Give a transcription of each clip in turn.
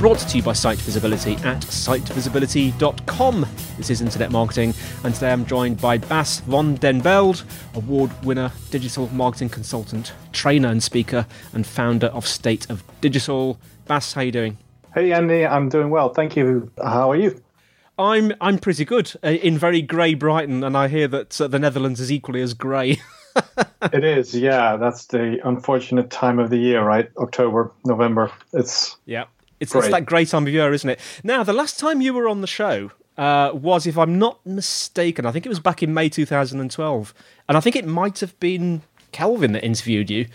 Brought to you by Site Visibility at sitevisibility.com. This is Internet Marketing, and today I'm joined by Bas van den Beld, award winner, digital marketing consultant, trainer and speaker, and founder of State of Digital. Bas, how are you doing? Hey Andy, I'm doing well. Thank you. How are you? I'm I'm pretty good uh, in very grey Brighton, and I hear that uh, the Netherlands is equally as grey. it is, yeah. That's the unfortunate time of the year, right? October, November. It's yeah, it's, it's that great time of year, isn't it? Now, the last time you were on the show uh, was, if I'm not mistaken, I think it was back in May 2012, and I think it might have been Kelvin that interviewed you.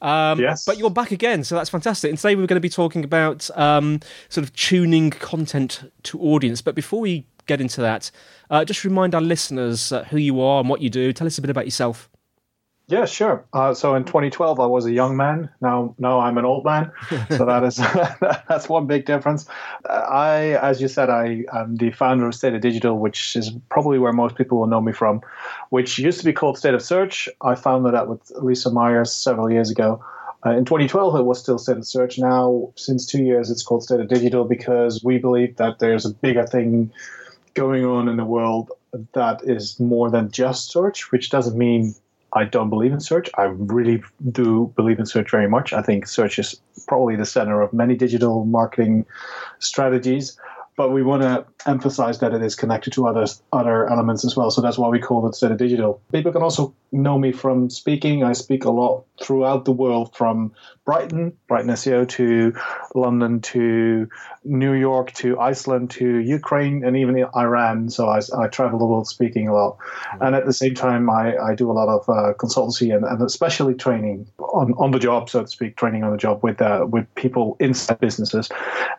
Um, yes. But you're back again, so that's fantastic. And today we're going to be talking about um, sort of tuning content to audience. But before we get into that, uh, just remind our listeners uh, who you are and what you do. Tell us a bit about yourself. Yeah, sure. Uh, so in 2012, I was a young man. Now, now I'm an old man. So that is that's one big difference. I, as you said, I am the founder of State of Digital, which is probably where most people will know me from, which used to be called State of Search. I founded that with Lisa Myers several years ago. Uh, in 2012, it was still State of Search. Now, since two years, it's called State of Digital because we believe that there's a bigger thing going on in the world that is more than just search, which doesn't mean I don't believe in search. I really do believe in search very much. I think search is probably the center of many digital marketing strategies but we want to emphasize that it is connected to other other elements as well. So that's why we call it of Digital. People can also know me from speaking. I speak a lot throughout the world, from Brighton, Brighton SEO, to London, to New York, to Iceland, to Ukraine, and even Iran. So I, I travel the world speaking a lot. And at the same time, I, I do a lot of uh, consultancy and, and especially training on, on the job, so to speak, training on the job with uh, with people inside businesses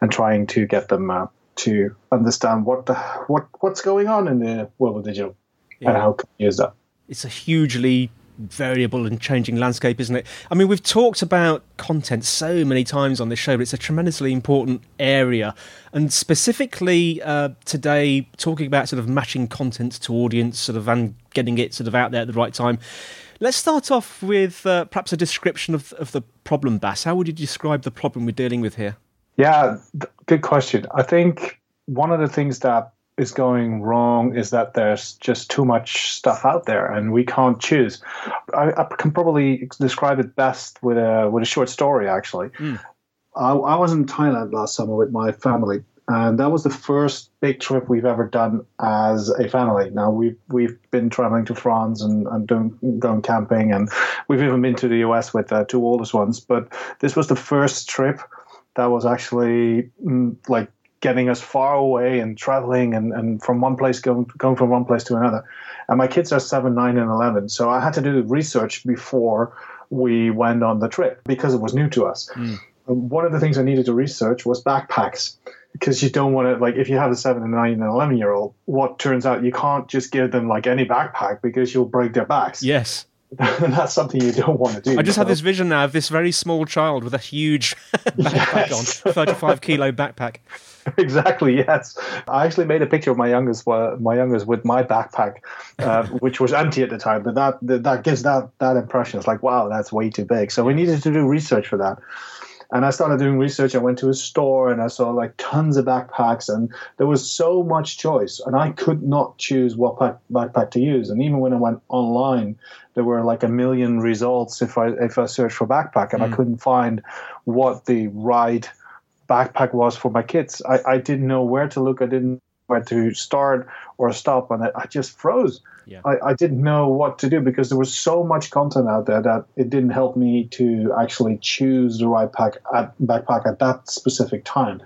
and trying to get them. Uh, to understand what the, what what's going on in the world of digital yeah. and how can you use that. It's a hugely variable and changing landscape, isn't it? I mean, we've talked about content so many times on this show, but it's a tremendously important area. And specifically uh, today, talking about sort of matching content to audience, sort of, and getting it sort of out there at the right time. Let's start off with uh, perhaps a description of, of the problem, Bas. How would you describe the problem we're dealing with here? Yeah, good question. I think one of the things that is going wrong is that there's just too much stuff out there and we can't choose. I, I can probably describe it best with a with a short story. Actually, mm. I, I was in Thailand last summer with my family, and that was the first big trip we've ever done as a family. Now we've we've been traveling to France and, and doing going camping, and we've even been to the US with uh, two oldest ones. But this was the first trip that was actually mm, like getting us far away and traveling and, and from one place going going from one place to another. And my kids are seven, nine, and eleven, so I had to do research before we went on the trip because it was new to us. Mm. One of the things I needed to research was backpacks because you don't want to like if you have a seven and nine and eleven year old, what turns out you can't just give them like any backpack because you'll break their backs. Yes. that's something you don't want to do. I just have this vision now of this very small child with a huge backpack yes. on, 35 kilo backpack. exactly. Yes, I actually made a picture of my youngest, uh, my youngest with my backpack, uh, which was empty at the time. But that that gives that that impression. It's like, wow, that's way too big. So we needed to do research for that. And I started doing research. I went to a store and I saw like tons of backpacks, and there was so much choice, and I could not choose what pack, backpack to use. And even when I went online, there were like a million results if I if I searched for backpack, and mm. I couldn't find what the right backpack was for my kids. I, I didn't know where to look. I didn't where to start or stop, and I, I just froze. Yeah. I, I didn't know what to do because there was so much content out there that it didn't help me to actually choose the right pack at, backpack at that specific time.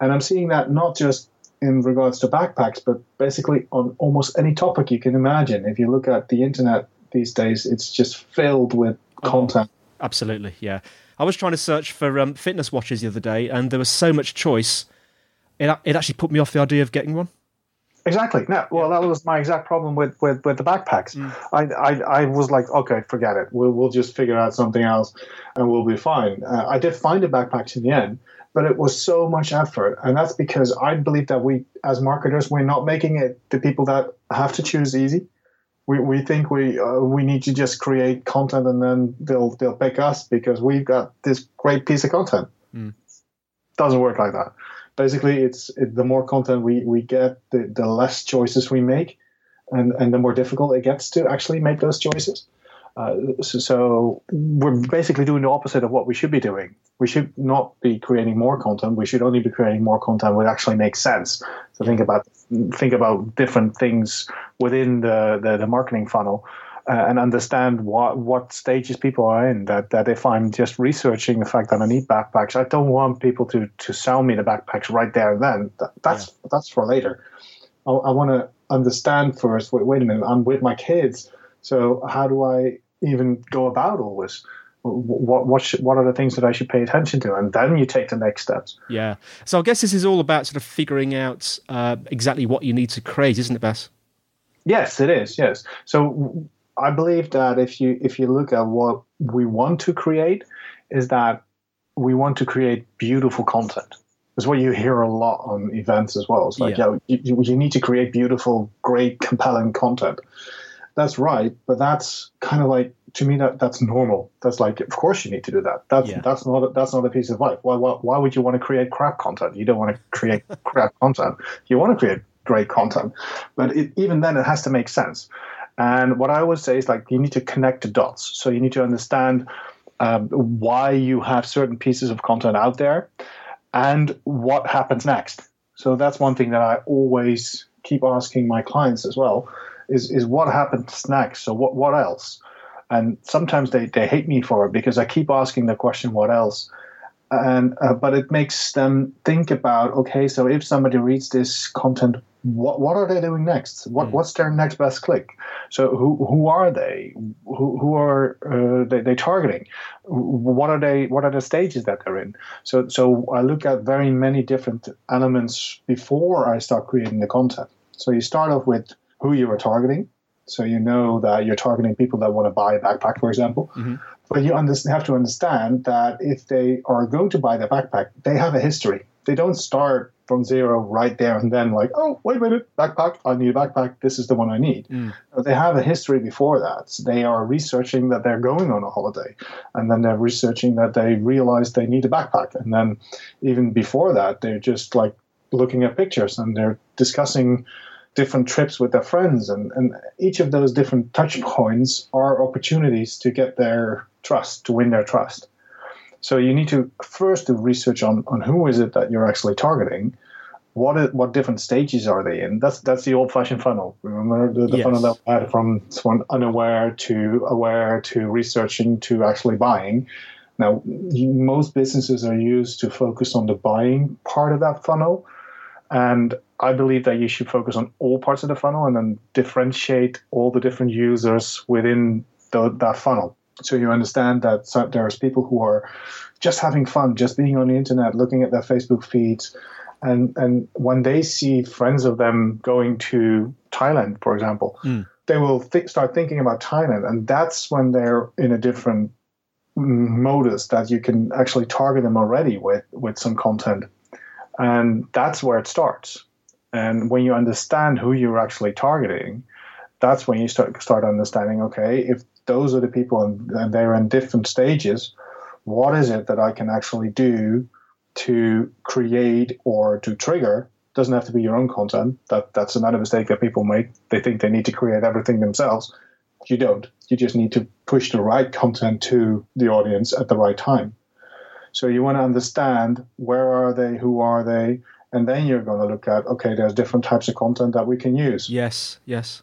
And I'm seeing that not just in regards to backpacks, but basically on almost any topic you can imagine. If you look at the internet these days, it's just filled with oh, content. Oh, absolutely, yeah. I was trying to search for um, fitness watches the other day, and there was so much choice. It it actually put me off the idea of getting one. Exactly. No, well, that was my exact problem with, with, with the backpacks. Mm. I, I, I was like, okay, forget it. We'll, we'll just figure out something else and we'll be fine. Uh, I did find a backpack in the end, but it was so much effort. And that's because I believe that we, as marketers, we're not making it the people that have to choose easy. We, we think we uh, we need to just create content and then they'll they'll pick us because we've got this great piece of content. Mm. Doesn't work like that basically it's it, the more content we, we get the, the less choices we make and, and the more difficult it gets to actually make those choices. Uh, so, so, we're basically doing the opposite of what we should be doing. We should not be creating more content. We should only be creating more content that actually makes sense. So think about think about different things within the, the, the marketing funnel uh, and understand what what stages people are in. That that if I'm just researching the fact that I need backpacks, I don't want people to to sell me the backpacks right there and then. That, that's yeah. that's for later. I, I want to understand first. Wait, wait a minute. I'm with my kids, so how do I even go about all this? what what should, what are the things that I should pay attention to, and then you take the next steps. Yeah. So I guess this is all about sort of figuring out uh, exactly what you need to create, isn't it, Bas? Yes, it is. Yes. So I believe that if you if you look at what we want to create, is that we want to create beautiful content. It's what you hear a lot on events as well. It's like, yeah, yeah you, you need to create beautiful, great, compelling content. That's right, but that's kind of like to me that that's normal. That's like, of course you need to do that. That's yeah. that's not a, that's not a piece of life. Why, why why would you want to create crap content? You don't want to create crap content. You want to create great content, but it, even then it has to make sense. And what I always say is like you need to connect the dots. So you need to understand um, why you have certain pieces of content out there and what happens next. So that's one thing that I always keep asking my clients as well is, is what happens next? So what, what else? And sometimes they, they hate me for it because I keep asking the question, what else? And, uh, but it makes them think about, okay, so if somebody reads this content, what what are they doing next? What mm. what's their next best click? So who who are they? Who who are uh, they, they targeting? What are they? What are the stages that they're in? So so I look at very many different elements before I start creating the content. So you start off with who you are targeting. So you know that you're targeting people that want to buy a backpack, for example. Mm-hmm. But you have to understand that if they are going to buy the backpack, they have a history. They don't start from zero right there and then like, oh, wait a minute, backpack, I need a backpack. This is the one I need. Mm. They have a history before that. So they are researching that they're going on a holiday, and then they're researching that they realize they need a backpack, and then even before that, they're just like looking at pictures and they're discussing different trips with their friends and, and each of those different touch points are opportunities to get their trust to win their trust so you need to first do research on, on who is it that you're actually targeting. What is, what different stages are they in? That's that's the old fashioned funnel. Remember the, the yes. funnel that we had from from unaware to aware to researching to actually buying. Now, most businesses are used to focus on the buying part of that funnel, and I believe that you should focus on all parts of the funnel and then differentiate all the different users within the, that funnel. So you understand that there's people who are just having fun, just being on the internet, looking at their Facebook feeds, and and when they see friends of them going to Thailand, for example, mm. they will th- start thinking about Thailand, and that's when they're in a different modus that you can actually target them already with with some content. And that's where it starts. And when you understand who you're actually targeting, that's when you start start understanding. Okay, if those are the people and, and they're in different stages, what is it that I can actually do to create or to trigger? Doesn't have to be your own content. That that's another mistake that people make. They think they need to create everything themselves. You don't. You just need to push the right content to the audience at the right time. So you want to understand where are they, who are they, and then you're going to look at okay, there's different types of content that we can use. Yes, yes.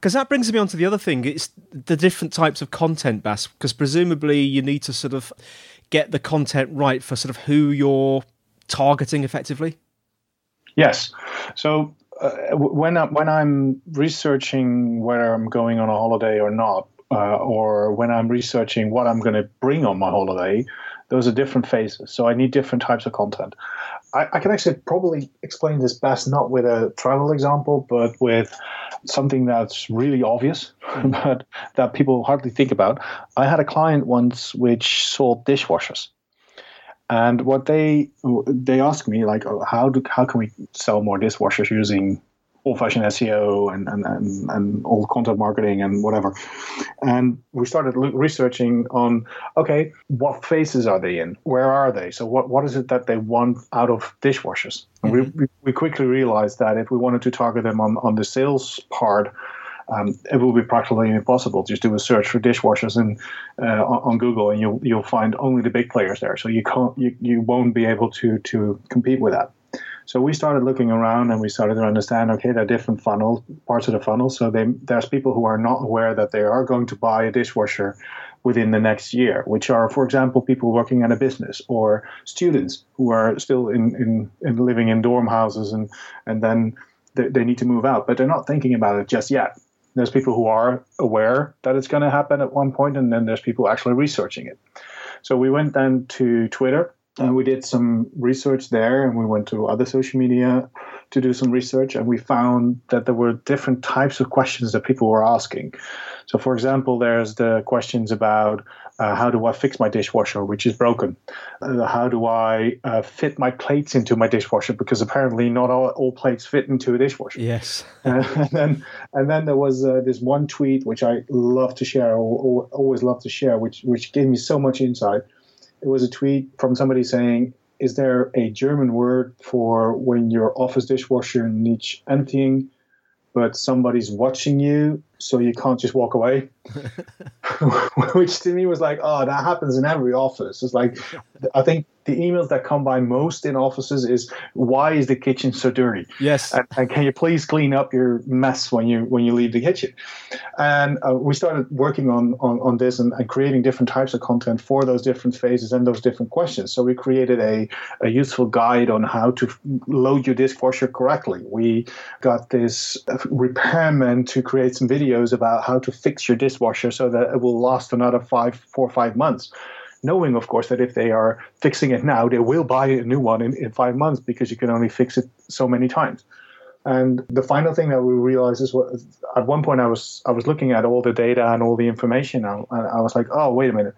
Because that brings me on to the other thing. It's the different types of content, Bas, because presumably you need to sort of get the content right for sort of who you're targeting effectively. Yes. So uh, when I, when I'm researching whether I'm going on a holiday or not, uh, or when I'm researching what I'm going to bring on my holiday, those are different phases. So I need different types of content. I, I, can actually probably explain this best not with a travel example, but with something that's really obvious, hmm. but that people hardly think about. I had a client once which sold dishwashers. And what they they asked me like, oh, how do how can we sell more dishwashers using old-fashioned SEO and, and, and, and old content marketing and whatever. And we started researching on, okay, what phases are they in? Where are they? So what, what is it that they want out of dishwashers? Mm-hmm. we, we quickly realized that if we wanted to target them on, on the sales part, um, it will be practically impossible. Just do a search for dishwashers and uh, on, Google, and you'll you'll find only the big players there. So you can't you, you won't be able to to compete with that. So we started looking around and we started to understand, okay, there are different funnel parts of the funnel. So they, there's people who are not aware that they are going to buy a dishwasher within the next year, which are, for example, people working at a business or students who are still in, in, in living in dorm houses and, and then they, they need to move out, but they're not thinking about it just yet. There's people who are aware that it's going to happen at one point, and then there's people actually researching it. So we went then to Twitter and we did some research there and we went to other social media to do some research and we found that there were different types of questions that people were asking. So for example there's the questions about uh, how do i fix my dishwasher which is broken? Uh, how do i uh, fit my plates into my dishwasher? Because apparently not all, all plates fit into a dishwasher. Yes. And then and then there was uh, this one tweet which i love to share or, or always love to share which which gave me so much insight it was a tweet from somebody saying, "Is there a German word for when your office dishwasher needs emptying, but somebody's watching you, so you can't just walk away?" Which to me was like, "Oh, that happens in every office." It's like, I think the emails that come by most in offices is why is the kitchen so dirty? Yes. And, and can you please clean up your mess when you when you leave the kitchen? And uh, we started working on on, on this and, and, creating different types of content for those different phases and those different questions. So we created a, a useful guide on how to load your dishwasher correctly. We got this repairman to create some videos about how to fix your dishwasher so that it will last another five, four or five months knowing, of course, that if they are fixing it now, they will buy a new one in, in five months because you can only fix it so many times. And the final thing that we realized is what at one point I was I was looking at all the data and all the information and I was like, oh wait a minute,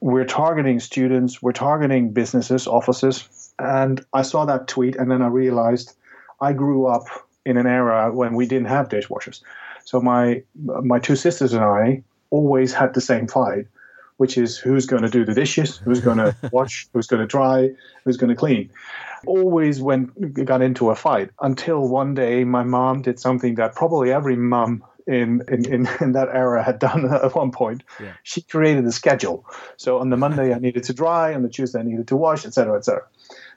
we're targeting students, we're targeting businesses, offices, and I saw that tweet and then I realized I grew up in an era when we didn't have dishwashers. So my my two sisters and I always had the same fight which is who's going to do the dishes, who's going to wash, who's going to dry, who's going to clean. Always went got into a fight until one day my mom did something that probably every mom in, in, in, in, that era had done at one point. Yeah. She created a schedule. So on the Monday I needed to dry, on the Tuesday I needed to wash, etc., etc.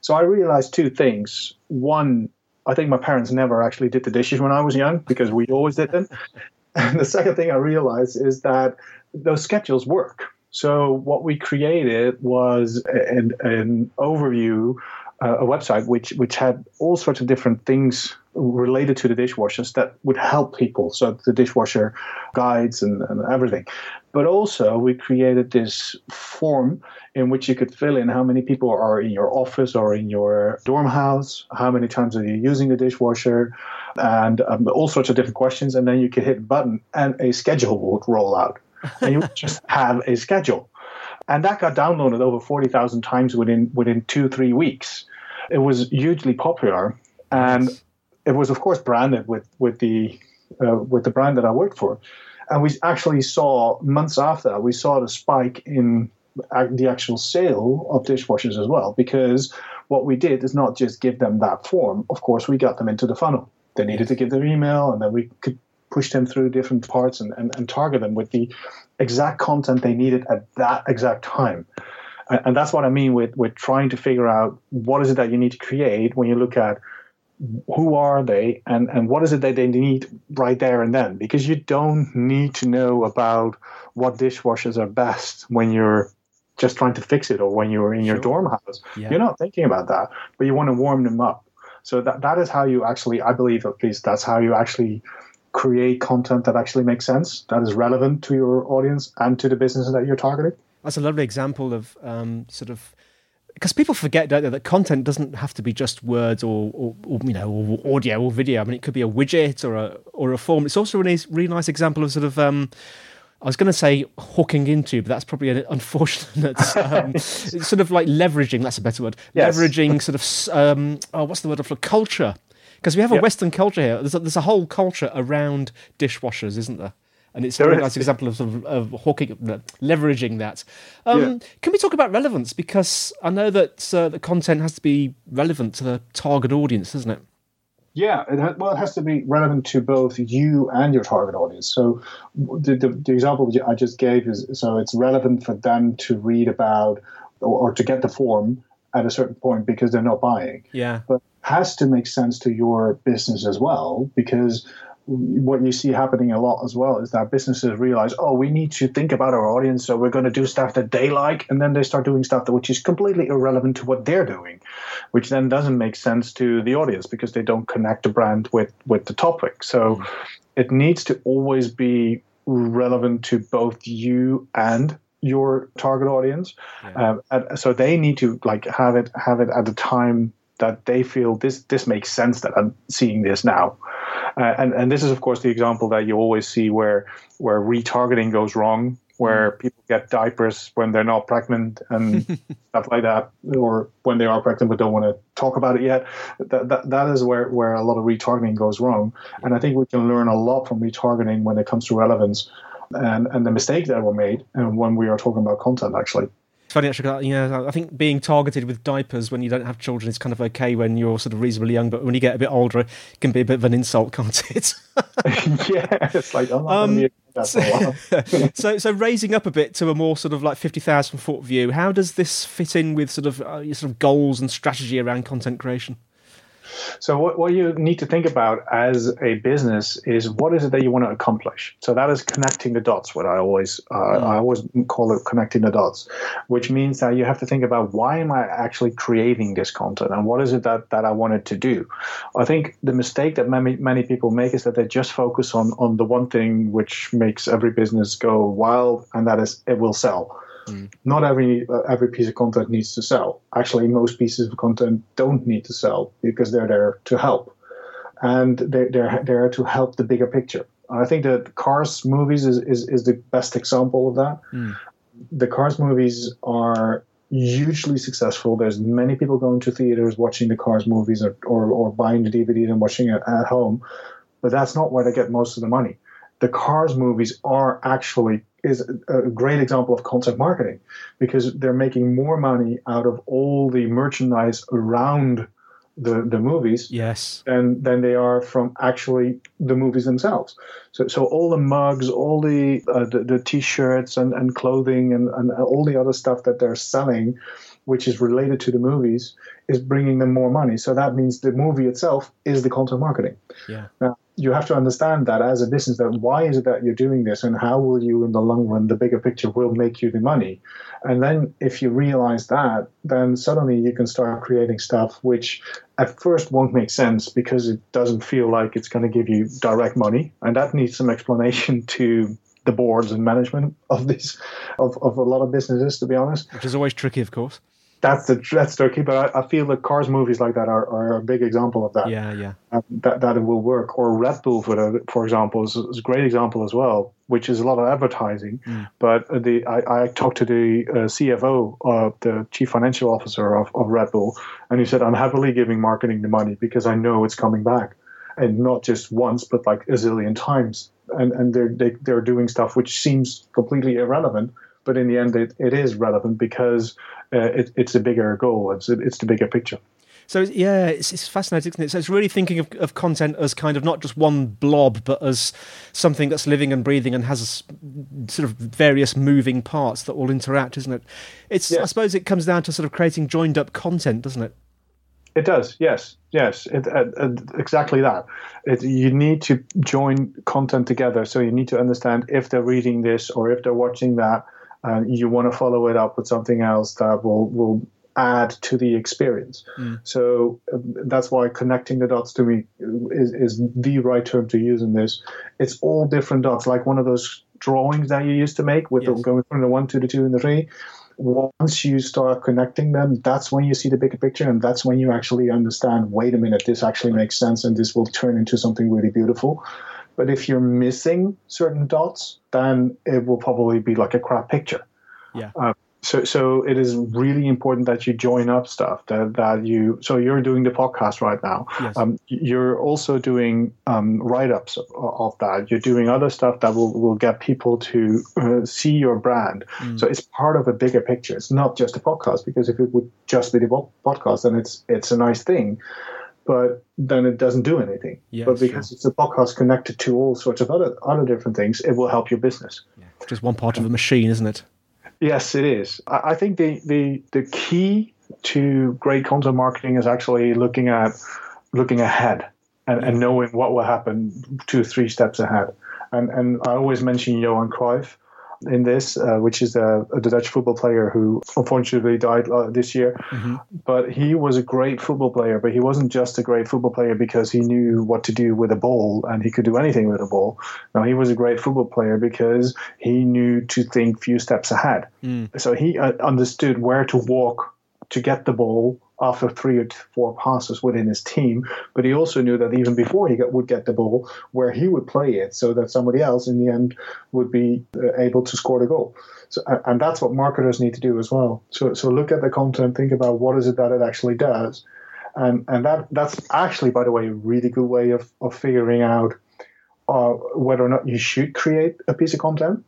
So I realized two things. One, I think my parents never actually did the dishes when I was young because we always did them. And the second thing I realized is that those schedules work. So what we created was an, an overview, uh, a website which which had all sorts of different things related to the dishwashers that would help people. So the dishwasher guides and, and everything. But also we created this form in which you could fill in how many people are in your office or in your dorm house, how many times are you using the dishwasher, and um, all sorts of different questions. And then you could hit a button and a schedule would roll out and you just have a schedule. And that got downloaded over 40,000 times within within two, three weeks. It was hugely popular. And it was, of course, branded with, with, the, uh, with the brand that I worked for. And we actually saw, months after that, we saw the spike in the actual sale of dishwashers as well, because what we did is not just give them that form. Of course, we got them into the funnel. They needed to give their email, and then we could push them through different parts and, and, and target them with the exact content they needed at that exact time. And that's what I mean with, with trying to figure out what is it that you need to create when you look at who are they and, and what is it that they need right there and then because you don't need to know about what dishwashers are best when you're just trying to fix it or when you're in your sure. dorm house yeah. you're not thinking about that but you want to warm them up so that, that is how you actually i believe at least that's how you actually create content that actually makes sense, that is relevant to your audience and to the business that you're targeting. That's a lovely example of um, sort of because people forget they, that content doesn't have to be just words or, or, or, you know or audio or video. I mean, it could be a widget or a or a form. It's also a really, really nice example of sort of. Um, I was going to say hooking into, but that's probably an unfortunate um, sort of like leveraging. That's a better word. Yes. Leveraging sort of um, oh, what's the word for culture because we have a yep. Western culture here. There's a, there's a whole culture around dishwashers, isn't there? And it's a very nice example of, sort of, of hawking, leveraging that. Um, yeah. Can we talk about relevance? Because I know that uh, the content has to be relevant to the target audience, doesn't it? Yeah, it ha- well, it has to be relevant to both you and your target audience. So, the, the, the, example I just gave is so it's relevant for them to read about or, or, to get the form at a certain point because they're not buying. Yeah. But has to make sense to your business as well because what you see happening a lot as well is that businesses realize, oh, we need to think about our audience, so we're going to do stuff that they like, and then they start doing stuff that which is completely irrelevant to what they're doing, which then doesn't make sense to the audience because they don't connect the brand with with the topic. So mm. it needs to always be relevant to both you and your target audience. Yeah. Um, so they need to like have it have it at the time that they feel this this makes sense that I'm seeing this now. Uh, and and this is of course the example that you always see where where retargeting goes wrong, where mm. people get diapers when they're not pregnant and stuff like that, or when they are pregnant but don't want to talk about it yet. That, that that is where where a lot of retargeting goes wrong. And I think we can learn a lot from retargeting when it comes to relevance. And, and the mistakes that were made and when we are talking about content actually. It's funny actually. Know, I think being targeted with diapers when you don't have children is kind of okay when you're sort of reasonably young, but when you get a bit older, it can be a bit of an insult, can't it? yeah, it's like I'm not um, be that for a while. so, so raising up a bit to a more sort of like fifty thousand foot view, how does this fit in with sort of uh, your sort of goals and strategy around content creation? So what, what you need to think about as a business is what is it that you want to accomplish. So that is connecting the dots. What I always uh, mm. I always call it connecting the dots, which means that you have to think about why am I actually creating this content and what is it that, that I wanted to do. I think the mistake that many many people make is that they just focus on on the one thing which makes every business go wild, and that is it will sell. Mm. Not every uh, every piece of content needs to sell. Actually, most pieces of content don't need to sell because they're there to help, and they're they're there to help the bigger picture. I think that Cars movies is, is, is the best example of that. Mm. The Cars movies are hugely successful. There's many people going to theaters watching the Cars movies or, or, or buying the DVDs and watching it at home, but that's not where they get most of the money. The Cars movies are actually is a great example of content marketing because they're making more money out of all the merchandise around the, the movies yes. than than they are from actually the movies themselves. So so all the mugs all the uh, the, the, t-shirts and, and clothing and, and all the other stuff that they're selling which is related to the movies is bringing them more money. So that means the movie itself is the content marketing. Yeah. Now you have to understand that as a business that why is it that you're doing this and how will you in the long run the bigger picture will make you the money? And then if you realize that then suddenly you can start creating stuff which at first won't make sense because it doesn't feel like it's going to give you direct money. And that needs some explanation to the boards and management of these of, of a lot of businesses to be honest. Which is always tricky of course that's the that's tricky, but I, I, feel that cars movies like that are, are a big example of that. Yeah, yeah. Um, that that it will work. Or Red Bull, for the, for example, is, is, a great example as well, which is a lot of advertising. Mm. But the I, I talked to the uh, CFO, uh, the chief financial officer of, of Red Bull, and he said, "I'm happily giving marketing the money because I know it's coming back, and not just once, but like a zillion times." And and they're they, are they are doing stuff which seems completely irrelevant but in the end, it, it is relevant because uh, it, it's a bigger goal. It's it's the bigger picture. So yeah, it's, it's fascinating, isn't it? So it's really thinking of, of content as kind of not just one blob, but as something that's living and breathing and has sort of various moving parts that all interact, isn't it? It's I suppose it comes down to sort of creating joined up content, doesn't it? It does, yes, yes, it, uh, uh, exactly that. It, you need to join content together, so you need to understand if they're reading this or if they're watching that and you want to follow it up with something else that will will add to the experience. Mm. So uh, that's why connecting the dots to me is, is the right term to use in this. It's all different dots, like one of those drawings that you used to make with yes. the, going from the one to the two and the three. Once you start connecting them, that's when you see the bigger picture, and that's when you actually understand. Wait a minute, this actually makes sense, and this will turn into something really beautiful. But if you're missing certain dots, then it will probably be like a crap picture. Yeah. Uh, so, so it is really important that you join up stuff that, that you. So you're doing the podcast right now. Yes. Um, you're also doing um, write-ups of, of, that. You're doing other stuff that will, will get people to uh, see your brand. Mm. So it's part of a bigger picture. It's not just a podcast because if it would just be the podcast, then it's it's a nice thing but then it doesn't do anything. Yeah, but because sure. it's a podcast connected to all sorts of other other different things, it will help your business. Yeah. Just one part of a machine, isn't it? Yes, it is. I think the the the key to great content marketing is actually looking at looking ahead and, and knowing what will happen two three steps ahead. And and I always mention Johan Cruyff in this, uh, which is the, Dutch football player who unfortunately died uh, this year. Mm-hmm. But he was a great football player, but he wasn't just a great football player because he knew what to do with a ball and he could do anything with a ball. No, he was a great football player because he knew to think few steps ahead. Mm. So he uh, understood where to walk to get the ball after three or four passes within his team. But he also knew that even before he got, would get the ball, where he would play it so that somebody else in the end would be uh, able to score the goal. So, and that's what marketers need to do as well. So, so look at the content, think about what is it that it actually does. And, and that, that's actually, by the way, a really good way of, of figuring out uh, whether or not you should create a piece of content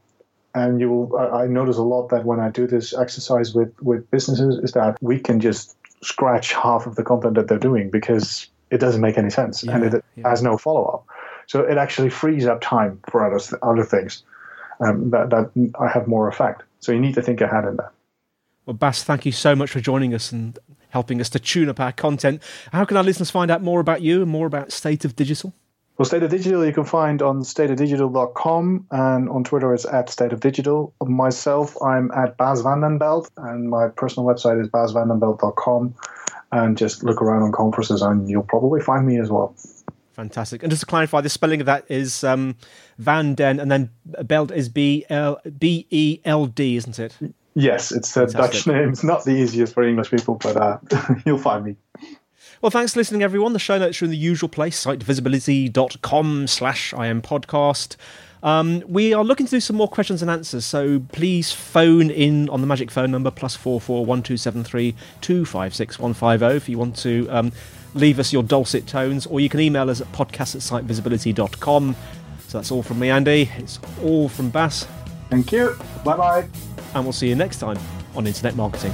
and you will I, notice a lot that when i do this exercise with with businesses is that we can just scratch half of the content that they're doing because it doesn't make any sense yeah, and it yeah. has no follow up. So it actually frees up time for other other things. um, that, that I have more effect. So you need to think ahead in that. Well, Bas, thank you so much for joining us and helping us to tune up our content. How can our listeners find out more about you and more about State of Digital? Well, State of Digital you can find on stateofdigital.com and on Twitter it's at State of Digital. Myself, I'm at Bas Vandenbeld and my personal website is basvandenbeld.com and just look around on conferences and you'll probably find me as well. Fantastic. And just to clarify, the spelling of that is um, Van Den and then Beld is B L B E L D, isn't it? Yes, it's a Fantastic. Dutch name. It's not the easiest for English people, but uh, you'll find me. Well, thanks for listening, everyone. The show notes are in the usual place, sitevisibility.com slash IM podcast. Um, we are looking to do some more questions and answers, so please phone in on the magic phone number plus four four one two seven three two five six one five zero if you want to um, leave us your dulcet tones, or you can email us at podcast at sitevisibility.com. So that's all from me, Andy. It's all from Bas. Thank you. Bye bye. And we'll see you next time on Internet Marketing.